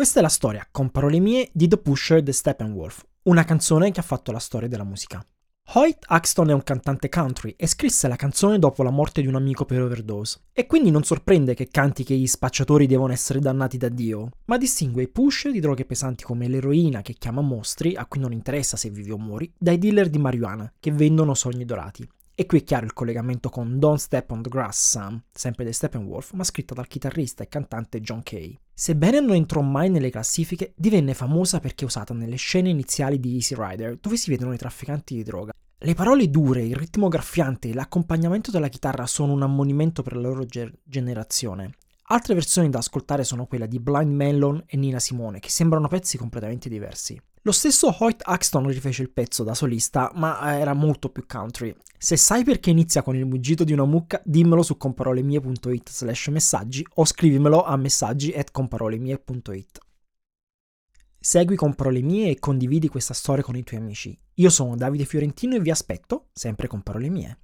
Questa è la storia, con parole mie, di The Pusher The Steppenwolf, una canzone che ha fatto la storia della musica. Hoyt Axton è un cantante country e scrisse la canzone dopo la morte di un amico per overdose. E quindi non sorprende che canti che gli spacciatori devono essere dannati da Dio, ma distingue i pusher di droghe pesanti come l'eroina che chiama mostri, a cui non interessa se vivi o muori, dai dealer di marijuana che vendono sogni dorati. E qui è chiaro il collegamento con Don't Step on the Grass Sam, sempre di Steppenwolf, ma scritta dal chitarrista e cantante John Kay. Sebbene non entrò mai nelle classifiche, divenne famosa perché usata nelle scene iniziali di Easy Rider, dove si vedono i trafficanti di droga. Le parole dure, il ritmo graffiante e l'accompagnamento della chitarra sono un ammonimento per la loro ger- generazione. Altre versioni da ascoltare sono quella di Blind Melon e Nina Simone, che sembrano pezzi completamente diversi. Lo stesso Hoyt Axton rifece il pezzo da solista, ma era molto più country. Se sai perché inizia con il muggito di una mucca, dimmelo su comparolemie.it slash messaggi o scrivimelo a messaggi at comparolemie.it. Segui con parole mie e condividi questa storia con i tuoi amici. Io sono Davide Fiorentino e vi aspetto, sempre con parole mie.